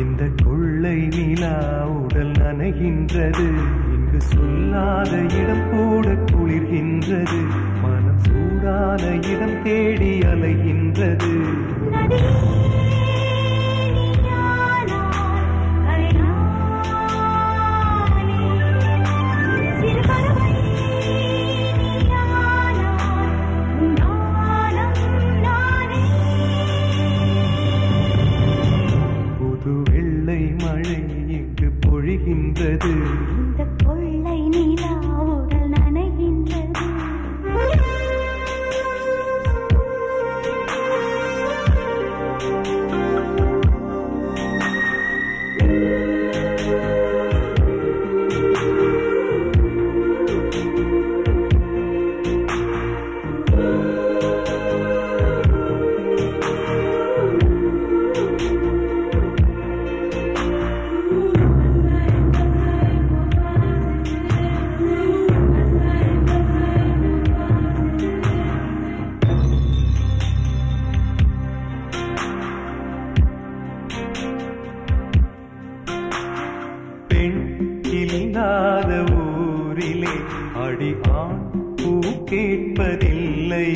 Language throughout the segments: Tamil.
இந்த கொள்ளை நிலா உடல் நனைகின்றது. இங்கு சொல்லாத இடம் கூட குளிர்கின்றது. மனம் சூடான இடம் தேடி அலைகின்றது. இல்லாத ஊரிலே அடி ஆண் பூ கேட்பதில்லை.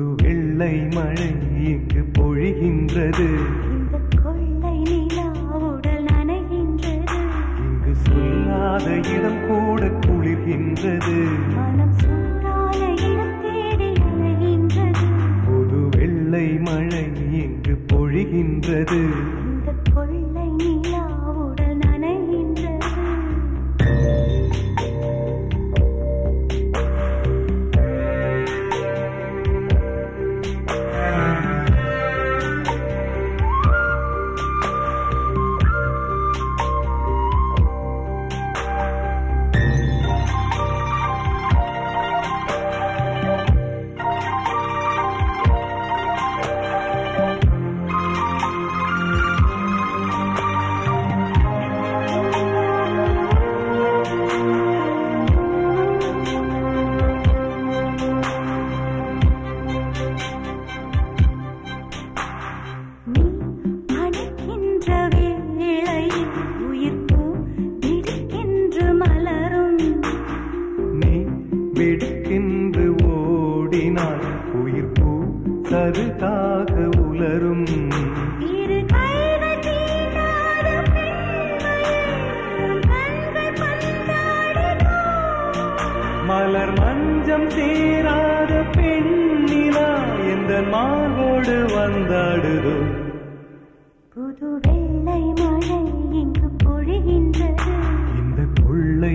புது வெள்ளை மழை இங்கு பொழிகின்றது. இந்த கொள்ளை நிலா உடல் நனைகின்றது. இங்கு சொல்லாத இடம் கூட குளிர்கின்றது. சருகாக உலரும். மலர் மஞ்சம் சேராத பெண்ணிலா எந்த மார்போடு வந்தாடுதோ? புது வெள்ளை மழை இங்கு பொழிகின்றது. இந்த கொள்ளை